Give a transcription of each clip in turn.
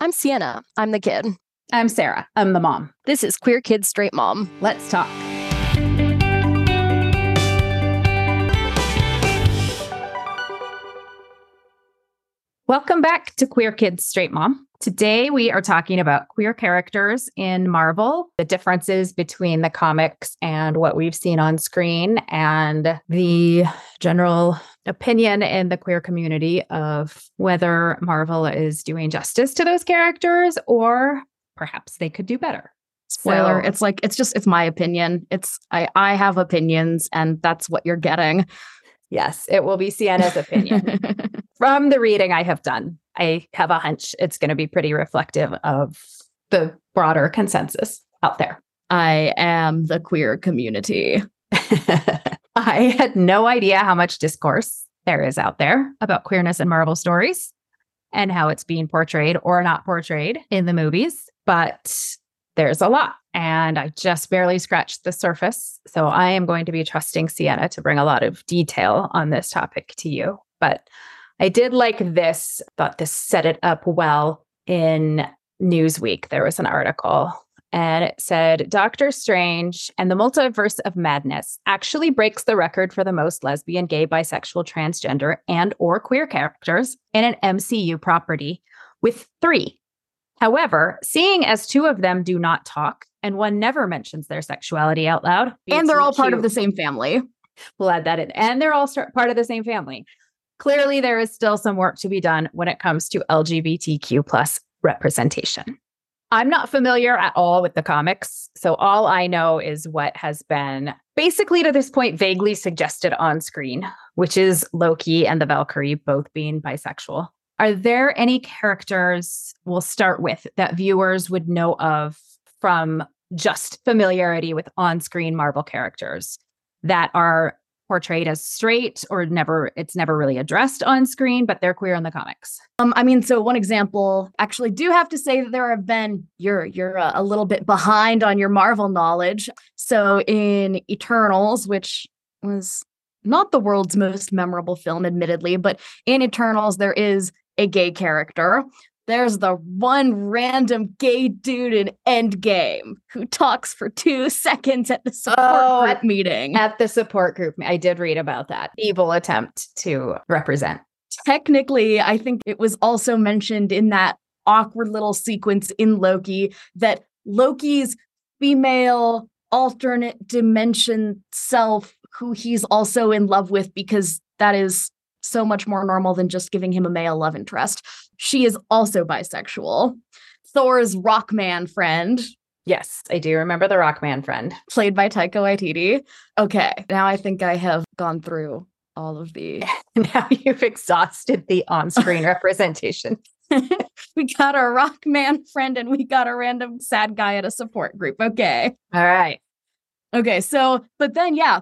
I'm Sienna. I'm the kid. I'm Sarah. I'm the mom. This is Queer Kid Straight Mom. Let's talk. Welcome back to Queer Kids Straight Mom. Today we are talking about queer characters in Marvel, the differences between the comics and what we've seen on screen, and the general opinion in the queer community of whether Marvel is doing justice to those characters or perhaps they could do better. Spoiler, So- it's like it's just it's my opinion. It's I I have opinions and that's what you're getting. Yes, it will be Sienna's opinion. From the reading I have done, I have a hunch it's going to be pretty reflective of the broader consensus out there. I am the queer community. I had no idea how much discourse there is out there about queerness in Marvel stories and how it's being portrayed or not portrayed in the movies, but there's a lot. And I just barely scratched the surface. So I am going to be trusting Sienna to bring a lot of detail on this topic to you. But I did like this, thought this set it up well in Newsweek. There was an article and it said Doctor Strange and the Multiverse of Madness actually breaks the record for the most lesbian, gay, bisexual, transgender, and or queer characters in an MCU property with 3. However, seeing as two of them do not talk and one never mentions their sexuality out loud, and they're all part of the same family. We'll add that in. And they're all part of the same family. Clearly, there is still some work to be done when it comes to LGBTQ plus representation. I'm not familiar at all with the comics. So all I know is what has been basically to this point vaguely suggested on screen, which is Loki and the Valkyrie both being bisexual. Are there any characters we'll start with that viewers would know of from just familiarity with on screen Marvel characters that are portrayed as straight or never it's never really addressed on screen but they're queer in the comics Um, I mean, so one example, actually, do have to say that there have been you're you're uh, a little bit behind on your Marvel knowledge. So in Eternals, which was not the world's most memorable film, admittedly, but in Eternals there is a gay character. There's the one random gay dude in Endgame who talks for two seconds at the support Oh, group meeting. at the support group i did read about that evil attempt to represent technically, I think it was also mentioned in that awkward little sequence in Loki that Loki's female alternate dimension self, who he's also in love with, because that is so much more normal than just giving him a male love interest. She is also bisexual. Thor's Rockman friend, yes i do remember the rockman friend played by Taika Waititi. Okay, now I think I have gone through all of the now you've exhausted the on-screen representation we got a rock man friend and we got a random sad guy at a support group. Okay. all right Okay. So, but then, yeah,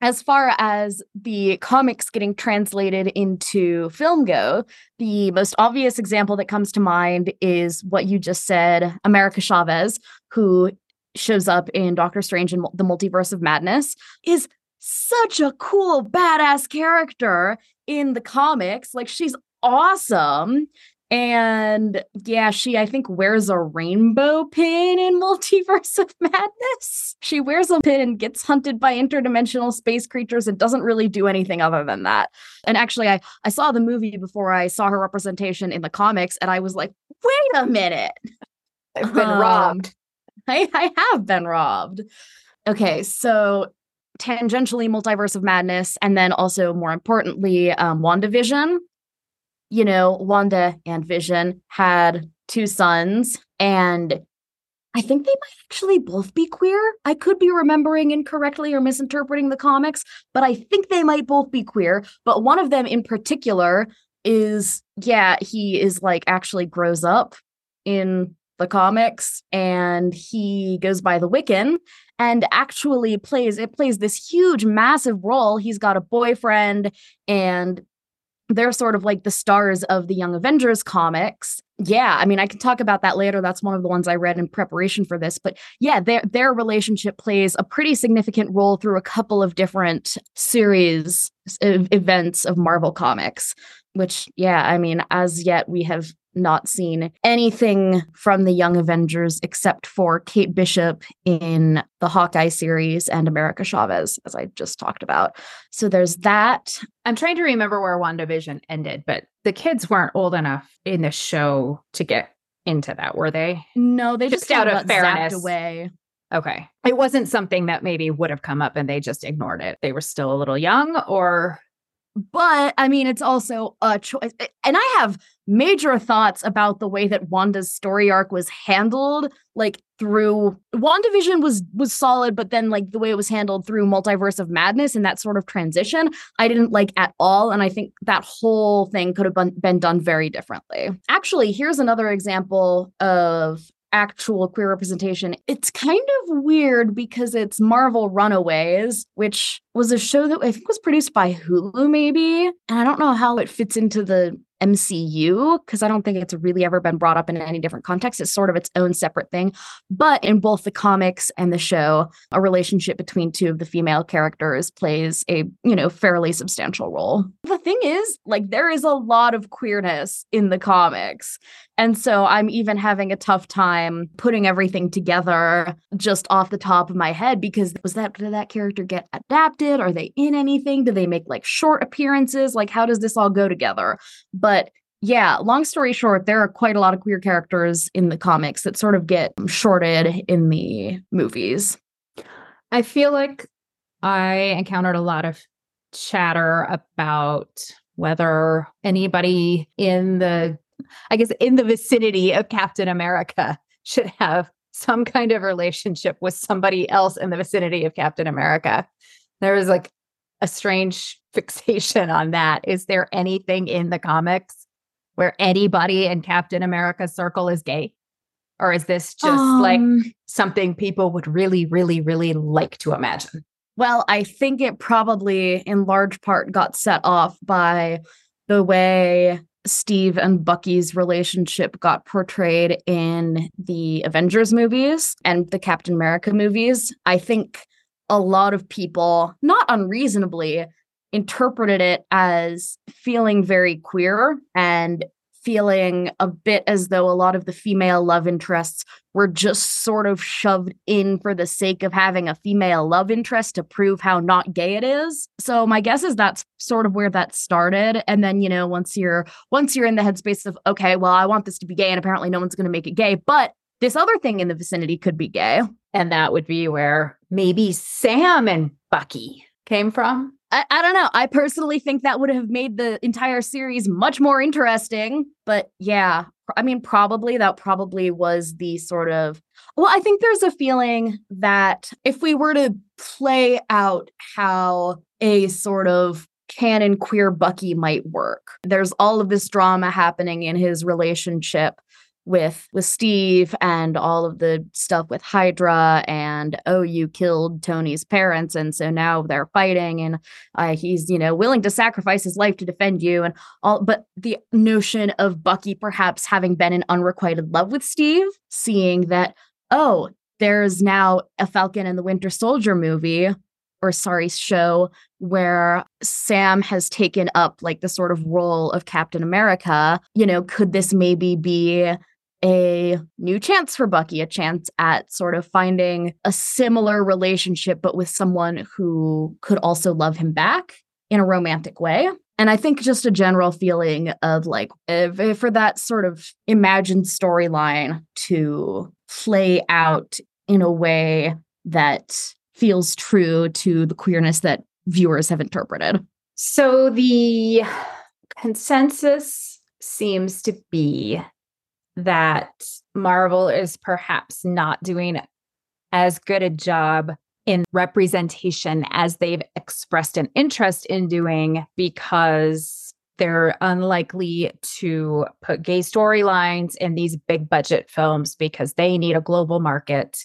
as far as the comics getting translated into film go, the most obvious example that comes to mind is what you just said America Chavez, who shows up in Doctor Strange and the Multiverse of Madness, is such a cool, badass character in the comics. Like, she's awesome. And yeah, she, I think, wears a rainbow pin in Multiverse of Madness. She wears a pin and gets hunted by interdimensional space creatures and doesn't really do anything other than that. And actually, I, I saw the movie before I saw her representation in the comics, and I was like, wait a minute. i've been Um, robbed I, I have been robbed. Okay, so tangentially, Multiverse of Madness, and then also more importantly, um, WandaVision. You know, Wanda and Vision had two sons, and I think they might actually both be queer. I could be remembering incorrectly or misinterpreting the comics, but I think they might both be queer. But one of them in particular is, yeah, he is like actually grows up in the comics and he goes by the Wiccan and actually plays it plays this huge massive role. He's got a boyfriend and they're sort of like the stars of the Young Avengers comics. Yeah, I mean I can talk about that later. That's one of the ones I read in preparation for this, but yeah, their their relationship plays a pretty significant role through a couple of different series events of Marvel comics, which yeah, I mean as yet we have not seen anything from the Young Avengers except for Kate Bishop in the Hawkeye series and America Chavez, as I just talked about. So there's that. I'm trying to remember where WandaVision ended, but the kids weren't old enough in the show to get into that, were they? No, they just, Just out of fairness. away. Okay. It wasn't something that maybe would have come up and they just ignored it. They were still a little young or But I mean, it's also a choice. And I have major thoughts about the way that Wanda's story arc was handled, like through WandaVision was was solid, but then like the way it was handled through Multiverse of Madness and that sort of transition, I didn't like at all. And I think that whole thing could have been, been done very differently. Actually, here's another example of actual queer representation. It's kind of weird because it's Marvel Runaways, which was a show that I think was produced by Hulu, maybe. And I don't know how it fits into the MCU because I don't think it's really ever been brought up in any different context. It's sort of its own separate thing. But in both the comics and the show, a relationship between two of the female characters plays a, you know, fairly substantial role. The thing is, like, there is a lot of queerness in the comics. And so I'm even having a tough time putting everything together just off the top of my head because was that did that character get adapted? Are they in anything? Do they make like short appearances? Like how does this all go together? But yeah, long story short, there are quite a lot of queer characters in the comics that sort of get shorted in the movies. I feel like I encountered a lot of chatter about whether anybody in the, I guess, in the vicinity of Captain America should have some kind of relationship with somebody else in the vicinity of Captain America. There was like a strange fixation on that. Is there anything in the comics where anybody in Captain America's circle is gay? Or is this just like Um, something people would really, really, really like to imagine? Well, I think it probably in large part got set off by the way Steve and Bucky's relationship got portrayed in the Avengers movies and the Captain America movies. I think a lot of people, not unreasonably, interpreted it as feeling very queer and feeling a bit as though a lot of the female love interests were just sort of shoved in for the sake of having a female love interest to prove how not gay it is. So my guess is that's sort of where that started and then you know once you're once you're in the headspace of okay, well I want this to be gay and apparently no one's going to make it gay, but this other thing in the vicinity could be gay. And that would be where maybe Sam and Bucky came from. I, I don't know. I personally think that would have made the entire series much more interesting. But yeah, I mean, probably that probably was the sort of. Well, I think there's a feeling that if we were to play out how a sort of canon queer Bucky might work, there's all of this drama happening in his relationship with with Steve and all of the stuff with Hydra and oh you killed Tony's parents and so now they're fighting and uh, he's you know willing to sacrifice his life to defend you and all but the notion of Bucky perhaps having been in unrequited love with Steve seeing that oh there's now a Falcon and the Winter Soldier movie or sorry show where Sam has taken up like the sort of role of Captain America you know could this maybe be a new chance for Bucky, a chance at sort of finding a similar relationship, but with someone who could also love him back in a romantic way. And I think just a general feeling of like, if, for that sort of imagined storyline to play out in a way that feels true to the queerness that viewers have interpreted. So the consensus seems to be that Marvel is perhaps not doing as good a job in representation as they've expressed an interest in doing because they're unlikely to put gay storylines in these big budget films because they need a global market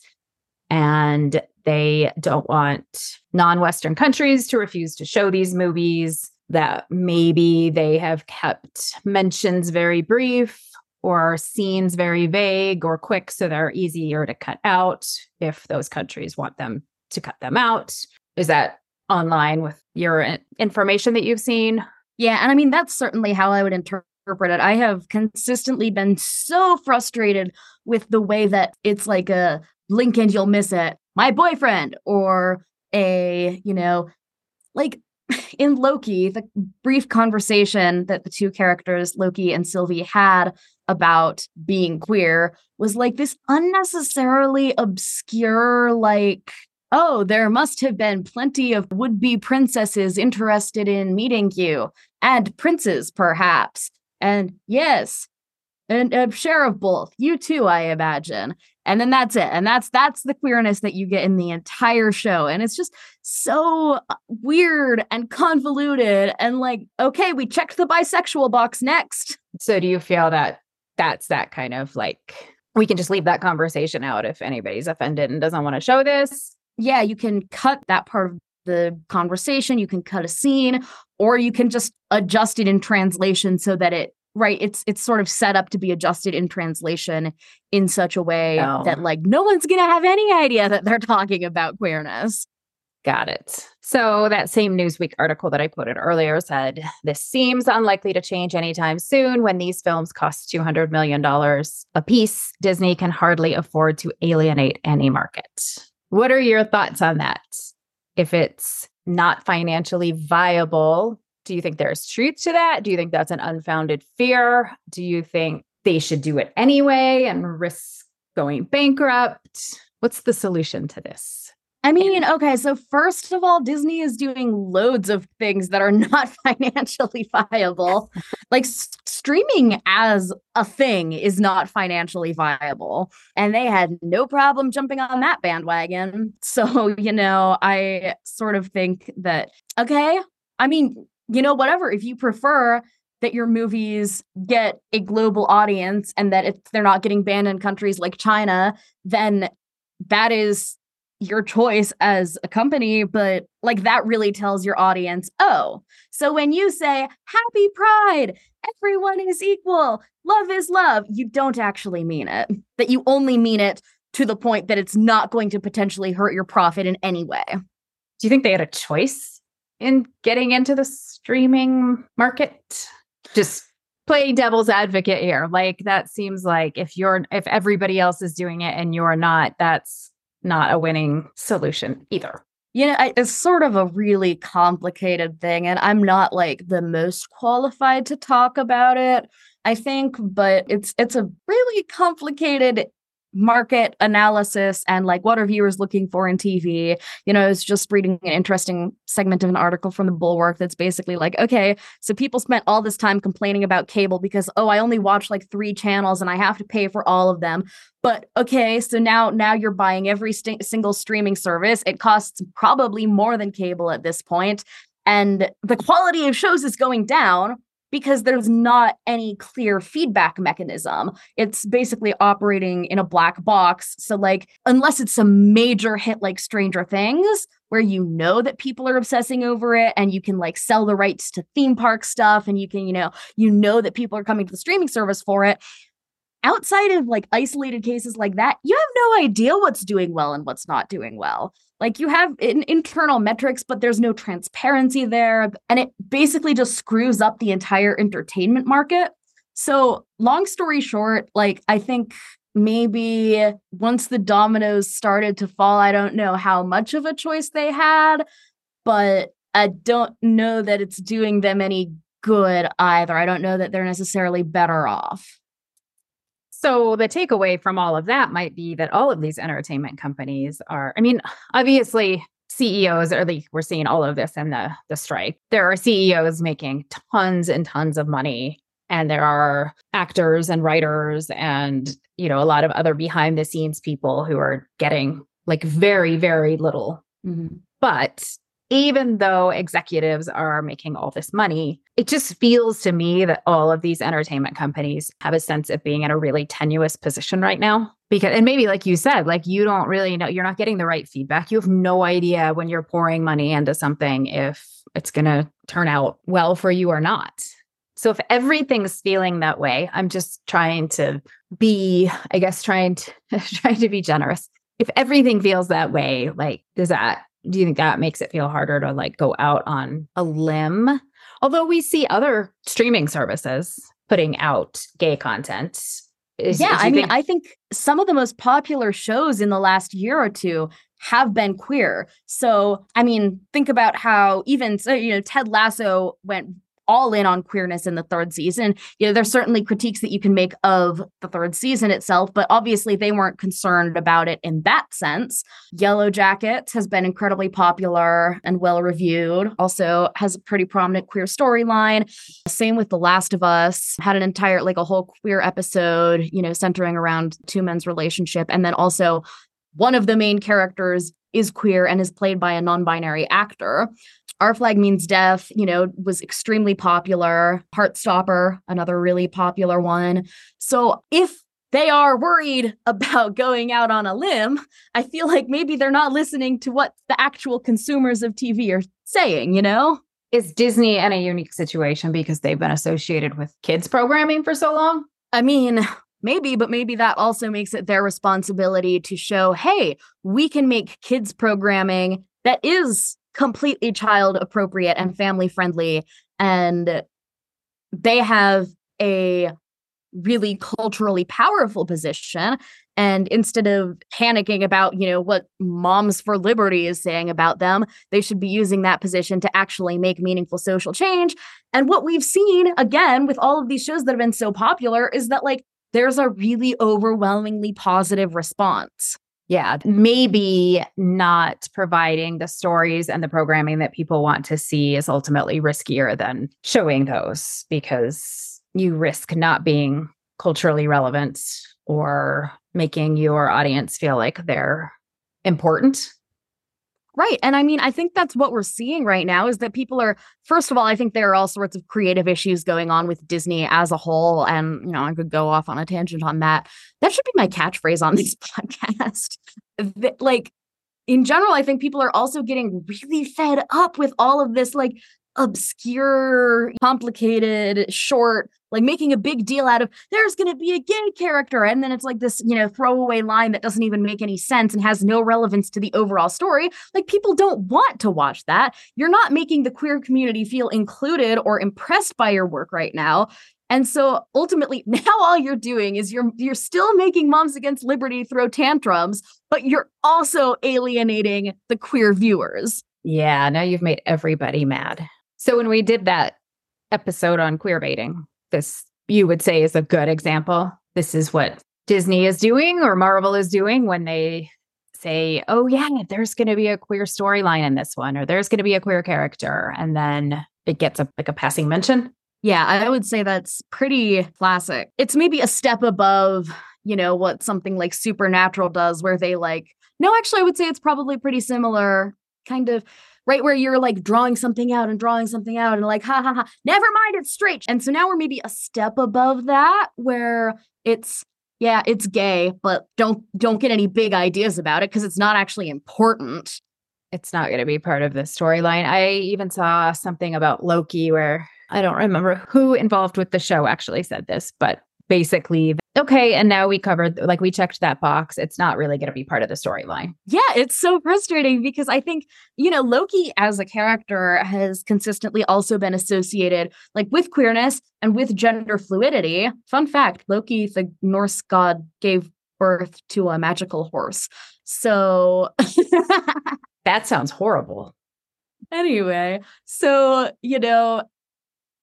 and they don't want non Western countries to refuse to show these movies. That maybe they have kept mentions very brief or scenes very vague or quick, so they're easier to cut out if those countries want them to cut them out. Is that online with your information that you've seen? Yeah, and I mean that's certainly how I would interpret it. I have consistently been so frustrated with the way that it's like a blink and you'll miss it, my boyfriend, or a, you know, like in Loki, the brief conversation that the two characters, Loki and Sylvie, had about being queer was like this unnecessarily obscure, like, oh, there must have been plenty of would be princesses interested in meeting you, and princes, perhaps. And yes, and a share of both. You too, I imagine. And then that's it. And that's that's the queerness that you get in the entire show. And it's just so uh, weird and convoluted and like, okay, we checked the bisexual box next. So do you feel that that's that kind of like we can just leave that conversation out if anybody's offended and doesn't want to show this? Yeah, you can cut that part of the conversation, you can cut a scene, or you can just adjust it in translation so that it right it's it's sort of set up to be adjusted in translation in such a way oh. that like no one's going to have any idea that they're talking about queerness got it so that same newsweek article that i quoted earlier said this seems unlikely to change anytime soon when these films cost 200 million dollars a piece disney can hardly afford to alienate any market what are your thoughts on that if it's not financially viable do you think there's truth to that? Do you think that's an unfounded fear? Do you think they should do it anyway and risk going bankrupt? What's the solution to this? I mean, okay, so first of all, Disney is doing loads of things that are not financially viable. like s- streaming as a thing is not financially viable. And they had no problem jumping on that bandwagon. So, you know, I sort of think that, okay, I mean, you know, whatever, if you prefer that your movies get a global audience and that if they're not getting banned in countries like China, then that is your choice as a company, but like that really tells your audience, oh, so when you say happy pride, everyone is equal, love is love, you don't actually mean it. That you only mean it to the point that it's not going to potentially hurt your profit in any way. Do you think they had a choice in getting into the streaming market? Just play devil's advocate here. Like that seems like if you're if everybody else is doing it and you're not, that's not a winning solution either. You know, it's sort of a really complicated thing, and I'm not like the most qualified to talk about it. I think, but it's it's a really complicated market analysis and like what are viewers looking for in TV. You know, I was just reading an interesting segment of an article from the Bulwark that's basically like, okay, so people spent all this time complaining about cable because oh, I only watch like three channels and I have to pay for all of them. But okay, so now now you're buying every st- single streaming service. It costs probably more than cable at this point, and the quality of shows is going down because there's not any clear feedback mechanism. It's basically operating in a black box. So, like, unless it's a major hit like Stranger Things, where you know that people are obsessing over it and you can like sell the rights to theme park stuff and you can, you know, you know that people are coming to the streaming service for it. Outside of like isolated cases like that, you have no idea what's doing well and what's not doing well. Like you have in, internal metrics, but there's no transparency there. And it basically just screws up the entire entertainment market. So, long story short, like I think maybe once the dominoes started to fall, I don't know how much of a choice they had, but I don't know that it's doing them any good either. I don't know that they're necessarily better off. So the takeaway from all of that might be that all of these entertainment companies are, I mean, obviously CEOs are like we're seeing all of this in the the strike. There are CEOs making tons and tons of money and there are actors and writers and you know a lot of other behind the scenes people who are getting like very very little. Mm-hmm. But even though executives are making all this money, it just feels to me that all of these entertainment companies have a sense of being in a really tenuous position right now. Because, and maybe like you said, like you don't really know, you're not getting the right feedback. You have no idea when you're pouring money into something if it's going to turn out well for you or not. So if everything's feeling that way, I'm just trying to be, I guess, trying to trying to be generous. If everything feels that way, like does that do you think that makes it feel harder to like go out on a limb? Although we see other streaming services putting out gay content. Is, yeah, I mean, think- I think some of the most popular shows in the last year or two have been queer. So, I mean, think about how even so, you know, Ted Lasso went all in on queerness in the third season. You know, there's certainly critiques that you can make of the third season itself, but obviously they weren't concerned about it in that sense. Yellow Jackets has been incredibly popular and well reviewed. Also has a pretty prominent queer storyline. Same with The Last of Us, had an entire like a whole queer episode, you know, centering around two men's relationship and then also one of the main characters is queer and is played by a non-binary actor. Our Flag Means Death, you know, was extremely popular. Heartstopper, another really popular one. So if they are worried about going out on a limb, I feel like maybe they're not listening to what the actual consumers of TV are saying, you know? Is Disney in a unique situation because they've been associated with kids programming for so long? I mean, maybe, but maybe that also makes it their responsibility to show, hey, we can make kids programming that is completely child appropriate and family friendly and they have a really culturally powerful position. And instead of panicking about you know what moms for liberty is saying about them they should be using that position to actually make meaningful social change. And what we've seen again with all of these shows that have been so popular is that like there's a really overwhelmingly positive response yeah, maybe not providing the stories and the programming that people want to see is ultimately riskier than showing those because you risk not being culturally relevant or making your audience feel like they're important Right. And I mean, I think that's what we're seeing right now is that people are, first of all, I think there are all sorts of creative issues going on with Disney as a whole. And, you know, I could go off on a tangent on that. That should be my catchphrase on this podcast. like, in general, I think people are also getting really fed up with all of this, like, obscure, complicated, short, like making a big deal out of there's going to be a gay character. And then it's like this, you know, throwaway line that doesn't even make any sense and has no relevance to the overall story. Like people don't want to watch that. You're not making the queer community feel included or impressed by your work right now. And so ultimately now all you're doing is you're you're still making moms against liberty throw tantrums, but you're also alienating the queer viewers. Yeah, now you've made everybody mad. So when we did that episode on queer baiting, this you would say is a good example. This is what Disney is doing or Marvel is doing when they say, "Oh yeah, there's going to be a queer storyline in this one or there's going to be a queer character." And then it gets a like a passing mention. Yeah, I would say that's pretty classic. It's maybe a step above, you know, what something like Supernatural does where they like No, actually I would say it's probably pretty similar kind of right where you're like drawing something out and drawing something out and like ha ha ha never mind it's straight. And so now we're maybe a step above that where it's yeah it's gay but don't don't get any big ideas about it because it's not actually important. It's not going to be part of the storyline. I even saw something about loki where i don't remember who involved with the show actually said this but basically okay and now we covered like we checked that box it's not really going to be part of the storyline. Yeah it's so frustrating because i think you know loki as a character has consistently also been associated like with queerness and with gender fluidity. Fun fact loki the norse god gave birth to a magical horse. So that sounds horrible. Anyway so you know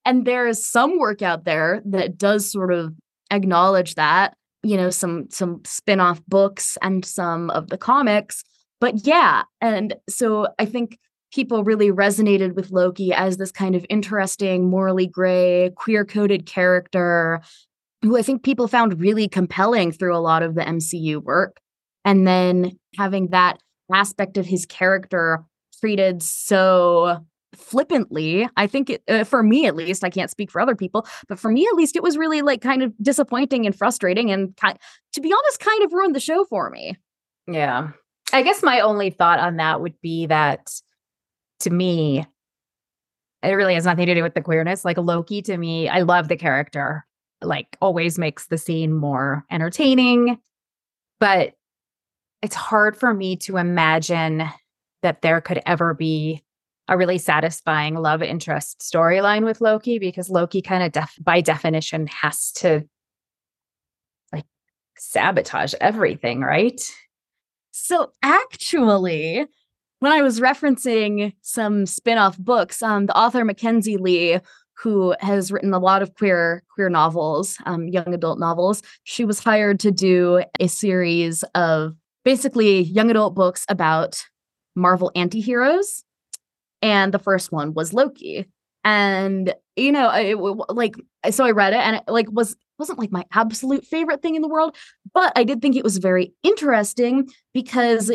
and there is some work out there that does sort of acknowledge that you know some some spin-off books and some of the comics but yeah and so i think people really resonated with loki as this kind of interesting morally gray queer coded character who i think people found really compelling through a lot of the mcu work. And then having that aspect of his character treated so flippantly i think it, uh, for me at least i can't speak for other people but for me at least it was really like kind of disappointing and frustrating and kind, to be honest kind of ruined the show for me. Yeah. I guess my only thought on that would be that to me it really has nothing to do with the queerness like loki to me i love the character like always makes the scene more entertaining but it's hard for me to imagine that there could ever be a really satisfying love interest storyline with Loki because Loki kind of def- by definition has to like sabotage everything, right? So actually, when I was referencing some spin-off books, um, the author Mackenzi Lee, who has written a lot of queer queer novels, um, young adult novels, she was hired to do a series of basically young adult books about Marvel antiheroes. And the first one was Loki. And you know, it, like so I read it and it like was wasn't like my absolute favorite thing in the world, but I did think it was very interesting because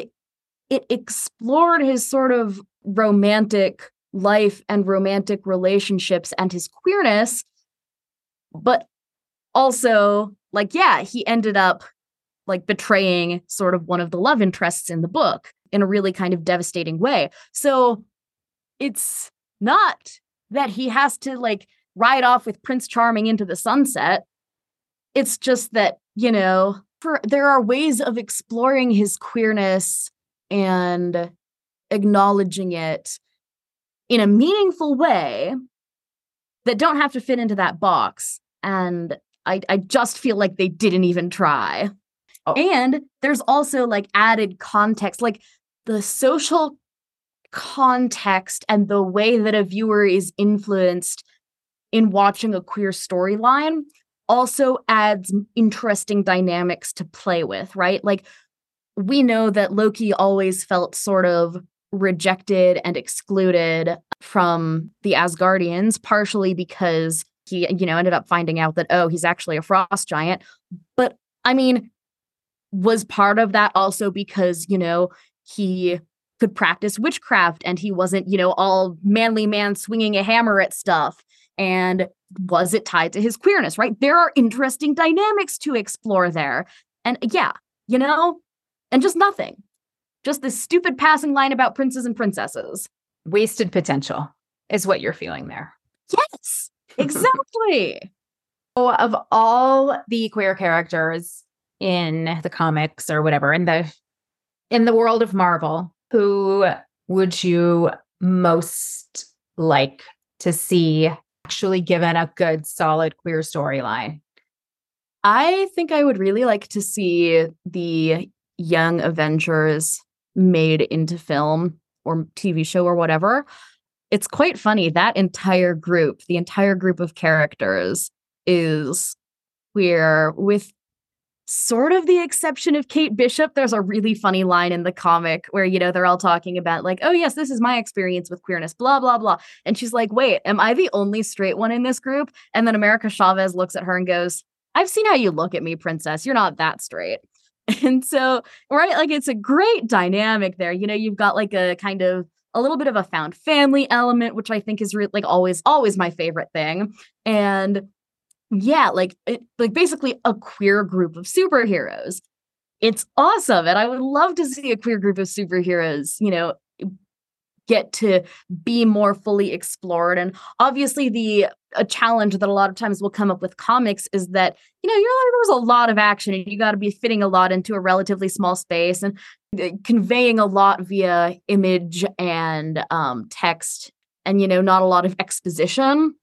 it explored his sort of romantic life and romantic relationships and his queerness but also like yeah he ended up like betraying sort of one of the love interests in the book in a really kind of devastating way so it's not that he has to like ride off with prince charming into the sunset it's just that you know for there are ways of exploring his queerness and acknowledging it in a meaningful way that don't have to fit into that box. And I, I just feel like they didn't even try. Oh. And there's also like added context, like the social context and the way that a viewer is influenced in watching a queer storyline also adds interesting dynamics to play with, right? Like we know that Loki always felt sort of rejected and excluded from the Asgardians, partially because he, you know, ended up finding out that, oh, he's actually a frost giant. But I mean, was part of that also because, you know, he could practice witchcraft and he wasn't, you know, all manly man swinging a hammer at stuff. And was it tied to his queerness, right? There are interesting dynamics to explore there. And yeah, you know, and just nothing. Just this stupid passing line about princes and princesses. Wasted potential is what you're feeling there. Yes, exactly. so, of all the queer characters in the comics or whatever in the in the world of Marvel, who would you most like to see actually given a good solid queer storyline? I think I would really like to see the young Avengers made into film or TV show or whatever. It's quite funny. That entire group, the entire group of characters is queer with sort of the exception of Kate Bishop. There's a really funny line in the comic where, you know, they're all talking about, like, oh, yes, this is my experience with queerness, blah, blah, blah. And she's like, wait, am I the only straight one in this group? And then America Chavez looks at her and goes, I've seen how you look at me, princess. You're not that straight. And so, right, like it's a great dynamic there. You know, you've got like a kind of a little bit of a found family element, which I think is re- like always, always my favorite thing. And yeah, like it, like basically a queer group of superheroes. It's awesome, and I would love to see a queer group of superheroes, you know, get to be more fully explored. And obviously, the a challenge that a lot of times will come up with comics is that you know you're there's a lot of action and you got to be fitting a lot into a relatively small space and uh, conveying a lot via image and um, text and you know not a lot of exposition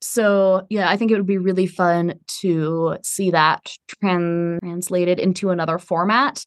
so yeah i think it would be really fun to see that trans- translated into another format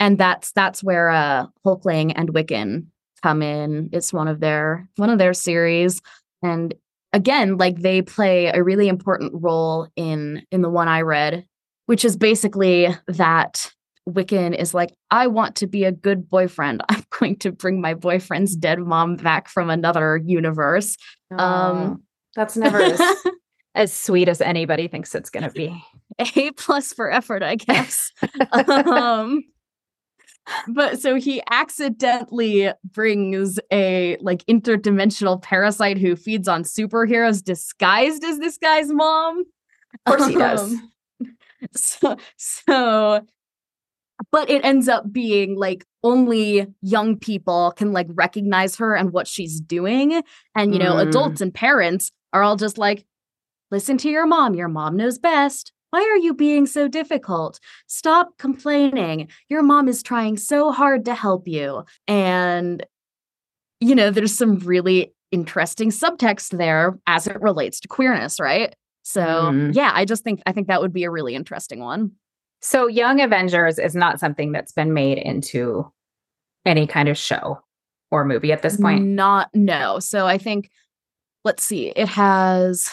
and that's that's where uh hulkling and wiccan come in it's one of their one of their series and again like they play a really important role in in the one i read which is basically that Wiccan is like, I want to be a good boyfriend. I'm going to bring my boyfriend's dead mom back from another universe. um, that's never as, as sweet as anybody thinks it's going to be. A plus for effort, I guess. um, but so he accidentally brings a like interdimensional parasite who feeds on superheroes disguised as this guy's mom. Of course he does. Um, so so but it ends up being like only young people can like recognize her and what she's doing and you know mm. adults and parents are all just like listen to your mom your mom knows best why are you being so difficult stop complaining your mom is trying so hard to help you and you know, there's some really interesting subtext there as it relates to queerness, right? So, Mhm. yeah, I just think I think that would be a really interesting one. So, Young Avengers is not something that's been made into any kind of show or movie at this point. Not no. So I think let's see. It has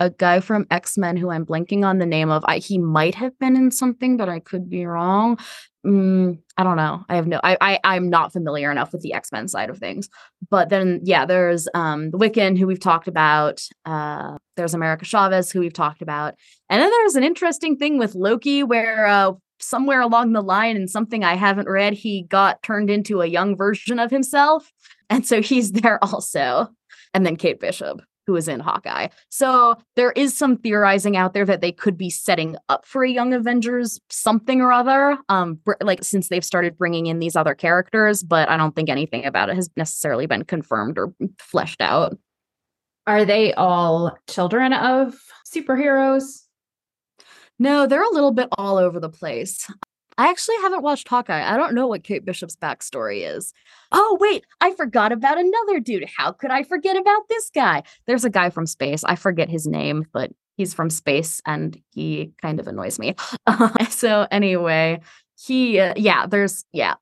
a guy from X-Men who I'm blanking on the name of. I he might have been in something, but I could be wrong. Mm, I don't know. I have no I, I I'm not familiar enough with the X-Men side of things. But then yeah, there's um the Wiccan who we've talked about. Uh there's America Chavez who we've talked about. And then there's an interesting thing with Loki where uh somewhere along the line in something I haven't read, he got turned into a young version of himself. And so he's there also. And then Kate Bishop, who is in Hawkeye. So there is some theorizing out there that they could be setting up for a young Avengers something or other. Um, like since they've started bringing in these other characters, but I don't think anything about it has necessarily been confirmed or fleshed out. Are they all children of superheroes? No, they're a little bit all over the place. I actually haven't watched Hawkeye. I don't know what Kate Bishop's backstory is. Oh, wait, I forgot about another dude. How could I forget about this guy? There's a guy from space. I forget his name, but he's from space and he kind of annoys me. so, anyway, he, uh, yeah, there's, yeah,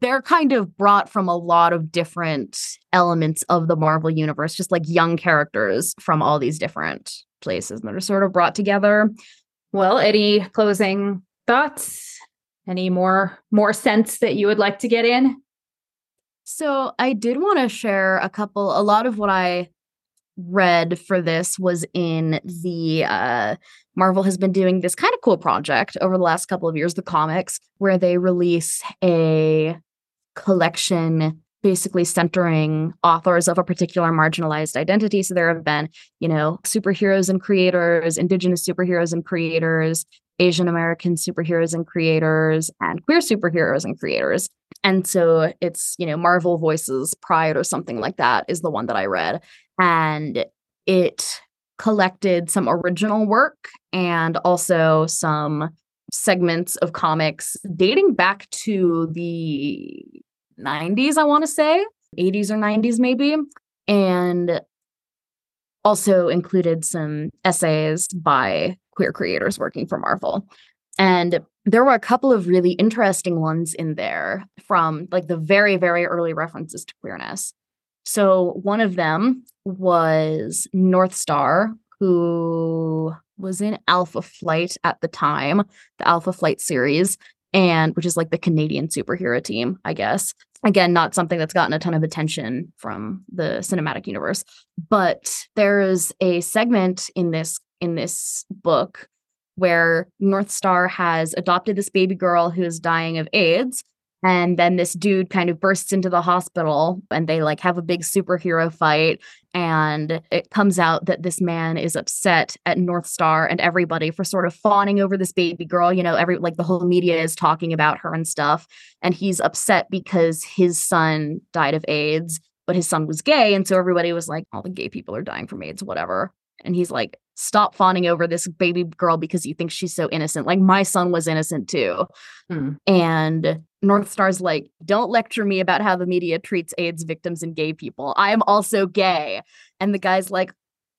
they're kind of brought from a lot of different elements of the Marvel universe, just like young characters from all these different places that are sort of brought together. Well, any closing thoughts? Any more more sense that you would like to get in? So I did want to share a couple, a lot of what I read for this was in the uh Marvel has been doing this kind of cool project over the last couple of years, the comics, where they release a collection basically centering authors of a particular marginalized identity. So there have been, you know, superheroes and creators, indigenous superheroes and creators, Asian American superheroes and creators, and queer superheroes and creators. And so it's, you know, Marvel Voices Pride or something like that is the one that I read. And it collected some original work and also some segments of comics dating back to the 90s, I want to say, 80s or 90s, maybe. And also included some essays by queer creators working for Marvel. And there were a couple of really interesting ones in there from like the very, very early references to queerness. So one of them was North Star, who was in Alpha Flight at the time, the Alpha Flight series, and which is like the Canadian superhero team, I guess. Again, not something that's gotten a ton of attention from the cinematic universe, but there's a segment in this in this book where North Star has adopted this baby girl who is dying of AIDS. And then this dude kind of bursts into the hospital and they like have a big superhero fight. And it comes out that this man is upset at North Star and everybody for sort of fawning over this baby girl. You know, every like the whole media is talking about her and stuff. And he's upset because his son died of AIDS, but his son was gay. And so everybody was like, all the gay people are dying from AIDS, whatever. And he's like, stop fawning over this baby girl because you think she's so innocent. Like my son was innocent too. Hmm. And North Star's like, don't lecture me about how the media treats AIDS victims and gay people. I am also gay. And the guy's like,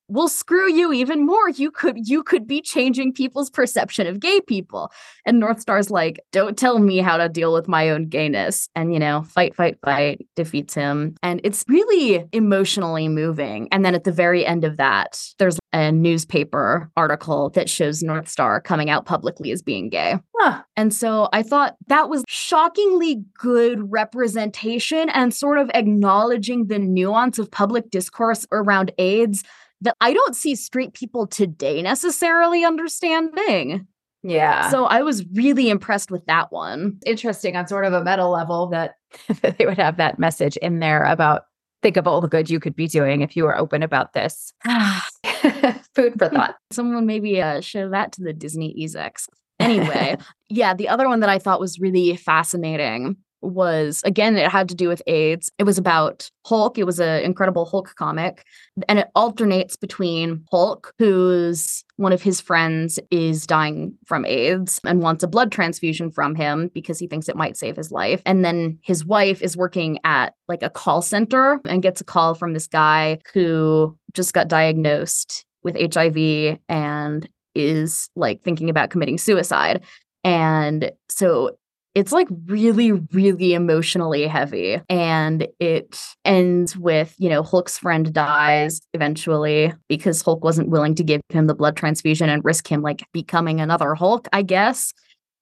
well, screw you even more. You could you could be changing people's perception of gay people. And North Star's like, don't tell me how to deal with my own gayness. And you know, fight, fight, fight defeats him. And it's really emotionally moving. And then at the very end of that, there's a newspaper article that shows North Star coming out publicly as being gay. Huh. And so I thought that was shockingly good representation and sort of acknowledging the nuance of public discourse around AIDS that I don't see straight people today necessarily understanding. Yeah. So I was really impressed with that one. interesting on sort of a meta level that, that they would have that message in there about think of all the good you could be doing if you were open about this. Food for thought. Someone maybe uh, show that to the Disney execs. Anyway, yeah, the other one that I thought was really fascinating was again, it had to do with AIDS. It was about Hulk. It was an incredible Hulk comic. And it alternates between Hulk, who's one of his friends is dying from AIDS and wants a blood transfusion from him because he thinks it might save his life. And then his wife is working at like a call center and gets a call from this guy who just got diagnosed with HIV and is like thinking about committing suicide. And so it's like really, really emotionally heavy. And it ends with, you know, Hulk's friend dies eventually because Hulk wasn't willing to give him the blood transfusion and risk him like becoming another Hulk, I guess.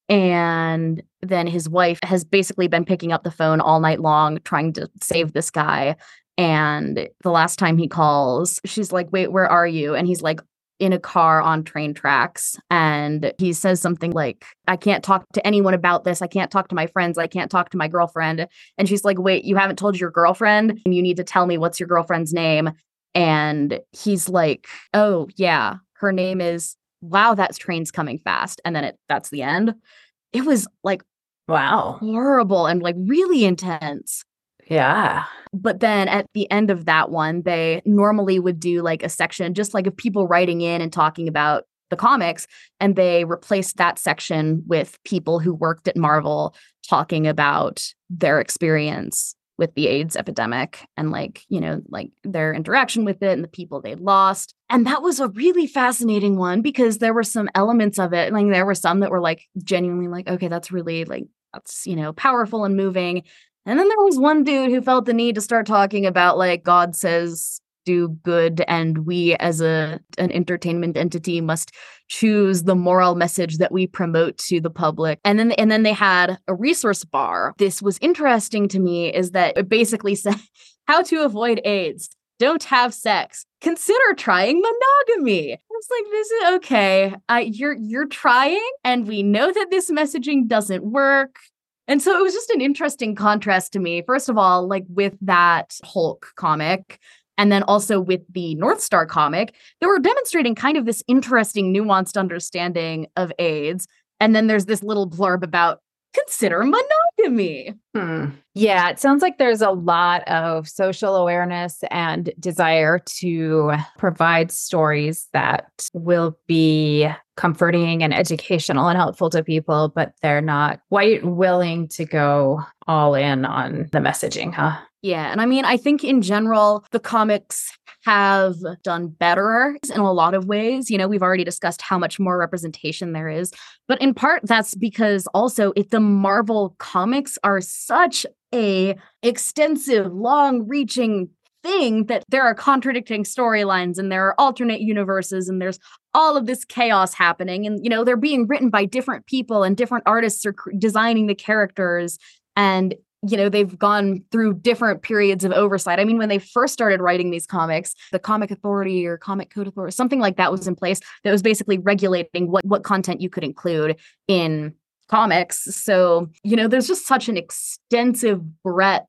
And then his wife has basically been picking up the phone all night long trying to save this guy. And the last time he calls, she's like, Wait, where are you? And he's like, in a car on train tracks and he says something like i can't talk to anyone about this. I can't talk to my friends. I can't talk to my girlfriend. And she's like wait you haven't told your girlfriend? You need to tell me what's your girlfriend's name. And he's like oh yeah her name is wow that train's coming fast. And then it that's the end. It was like wow. horrible and like really intense yeah. But then at the end of that one, they normally would do like a section just like of people writing in and talking about the comics. And they replaced that section with people who worked at Marvel talking about their experience with the AIDS epidemic and like, you know, like their interaction with it and the people they lost. And that was a really fascinating one because there were some elements of it. Like there were some that were like genuinely like, okay, that's really like that's, you know, powerful and moving. And then there was one dude who felt the need to start talking about like God says do good and we as a an entertainment entity must choose the moral message that we promote to the public. And then and then they had a resource bar. This was interesting to me is that it basically said how to avoid aids don't have sex consider trying monogamy. It's like this is okay uh, you're you're trying and we know that this messaging doesn't work and so it was just an interesting contrast to me. First of all, like with that Hulk comic, and then also with the Northstar comic, they were demonstrating kind of this interesting, nuanced understanding of AIDS. And then there's this little blurb about consider monogamy. Hmm. Yeah, it sounds like there's a lot of social awareness and desire to provide stories that will be comforting and educational and helpful to people, but they're not quite willing to go all in on the messaging, huh? Yeah. And I mean, I think in general, the comics have done better in a lot of ways. You know, we've already discussed how much more representation there is, but in part that's because also if the Marvel comics are such a extensive, long-reaching thing that there are contradicting storylines and there are alternate universes and there's all of this chaos happening and you know they're being written by different people and different artists are designing the characters and you know they've gone through different periods of oversight. I mean when they first started writing these comics the comic authority or comic code authority something like that was in place that was basically regulating what what content you could include in comics. So you know there's just such an extensive breadth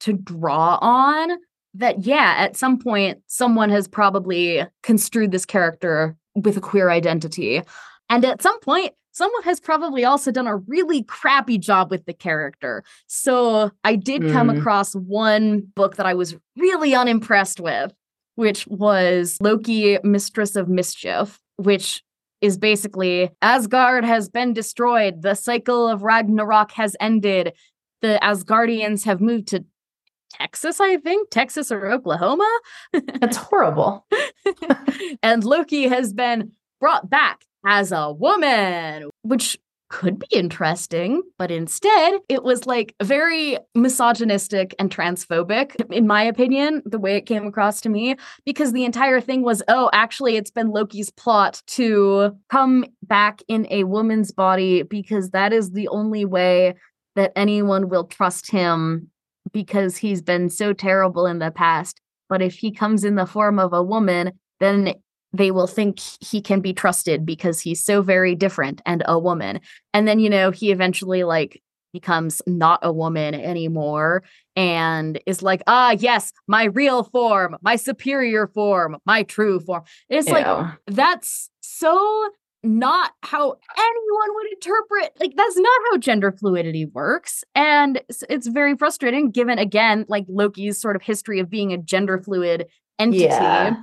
to draw on that yeah at some point someone has probably construed this character with a queer identity. And at some point someone has probably also done a really crappy job with the character. So I did mm. come across one book that I was really unimpressed with, which was Loki, Mistress of Mischief, which is basically Asgard has been destroyed. The cycle of Ragnarok has ended. The Asgardians have moved to Texas, I think, Texas or Oklahoma. That's horrible. and Loki has been brought back as a woman, which could be interesting, but instead it was like very misogynistic and transphobic, in my opinion, the way it came across to me, because the entire thing was, oh, actually, it's been Loki's plot to come back in a woman's body because that is the only way that anyone will trust him because he's been so terrible in the past. But if he comes in the form of a woman, then they will think he can be trusted because he's so very different and a woman. And then, you know, he eventually like becomes not a woman anymore and is like, ah, yes, my real form, my superior form, my true form. It's Ew. like, that's so not how anyone would interpret like that's not how gender fluidity works and it's, it's very frustrating given again like loki's sort of history of being a gender fluid entity Yeah.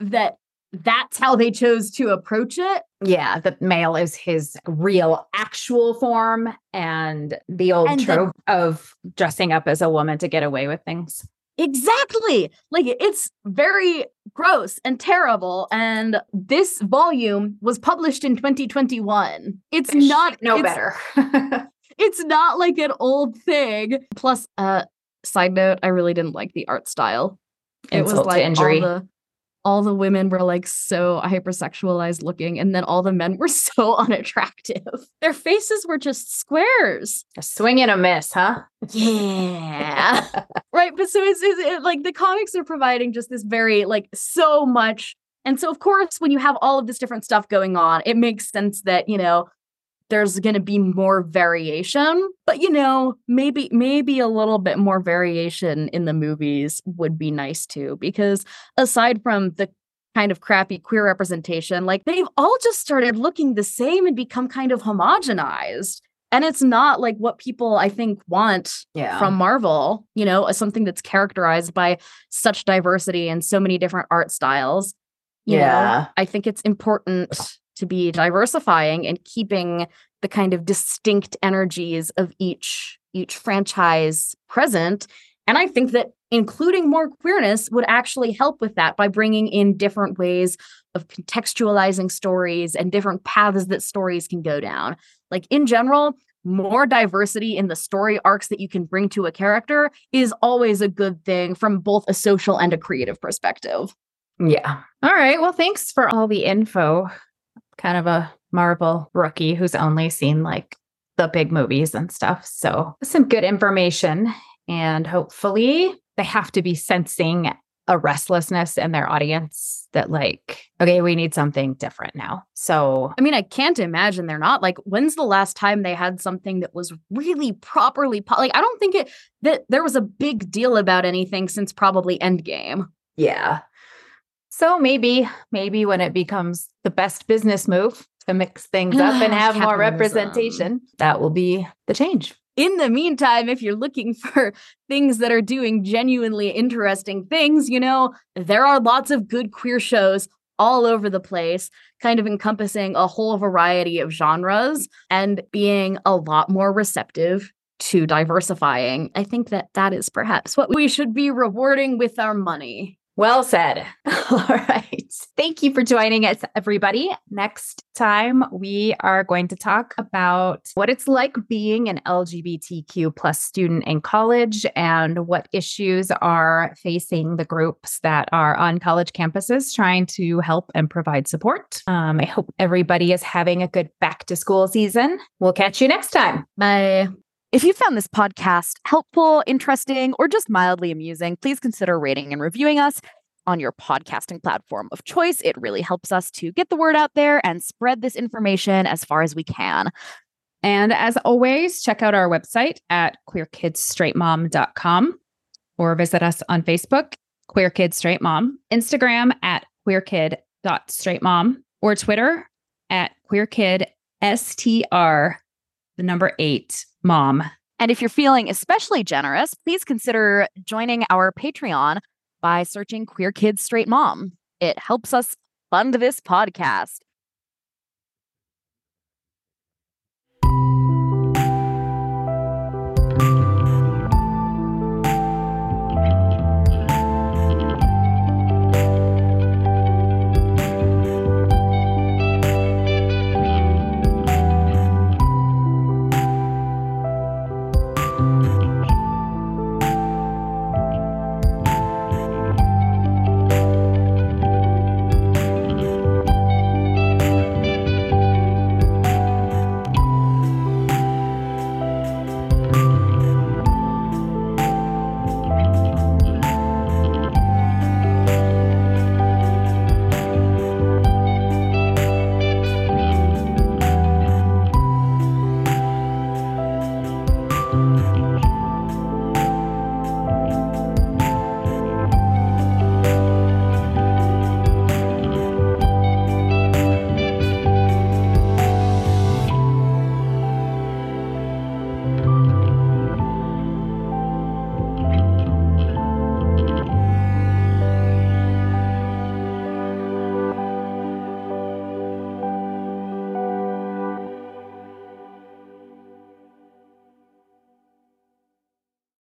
that that's how they chose to approach it Yeah, the male is his real actual form and the old And the- trope of dressing up as a woman to get away with things. Exactly. Like it's very gross and terrible. And this volume was published in 2021. It's not no it's- better. It's not like an old thing. Plus, uh, side note, I really didn't like the art style. It was Insult like injury. all the all the women were like so hypersexualized looking, and then all the men were so unattractive. Their faces were just squares. a swing and a miss, huh? Yeah. right but so it's, it's it, like the comics are providing just this very like so much and so of course when you have all of this different stuff going on it makes sense that you know there's going to be more variation but you know maybe maybe a little bit more variation in the movies would be nice too because aside from the kind of crappy queer representation like they've all just started looking the same and become kind of homogenized and it's not like what people i think want Yeah. from Marvel, you know, as something that's characterized by such diversity and so many different art styles. You know, Yeah. I think it's important to be diversifying and keeping the kind of distinct energies of each each franchise present. And I think that including more queerness would actually help with that by bringing in different ways of contextualizing stories and different paths that stories can go down. Like in general, more diversity in the story arcs that you can bring to a character is always a good thing from both a social and a creative perspective. Yeah. All right. Well, thanks for all the info. Kind of a Marvel rookie who's only seen like the big movies and stuff. So, some good information. And hopefully, they have to be sensing a restlessness in their audience that, like, okay, we need something different now. So, I mean, I can't imagine they're not. Like, when's the last time they had something that was really properly po- like? I don't think it that there was a big deal about anything since probably Endgame. yeah. So maybe, maybe when it becomes the best business move to mix things up and have more representation, that will be the change. In the meantime, if you're looking for things that are doing genuinely interesting things, you know, there are lots of good queer shows all over the place, kind of encompassing a whole variety of genres and being a lot more receptive to diversifying. I think that that is perhaps what we should be rewarding with our money. Well said. All right. Thank you for joining us, everybody. Next time, we are going to talk about what it's like being an LGBTQ plus student in college and what issues are facing the groups that are on college campuses trying to help and provide support. Um, I hope everybody is having a good back to school season. We'll catch you next time. Bye. If you found this podcast helpful, interesting, or just mildly amusing, please consider rating and reviewing us on your podcasting platform of choice. It really helps us to get the word out there and spread this information as far as we can. And as always, check out our website at queerkidsstraightmom.com or visit us on Facebook, Queer Kid Straight Mom, Instagram at queerkid.straightmom, or Twitter at queerkidstr, the number eight mom. And if you're feeling especially generous, please consider joining our Patreon by searching Queer Kids Straight Mom. It helps us fund this podcast.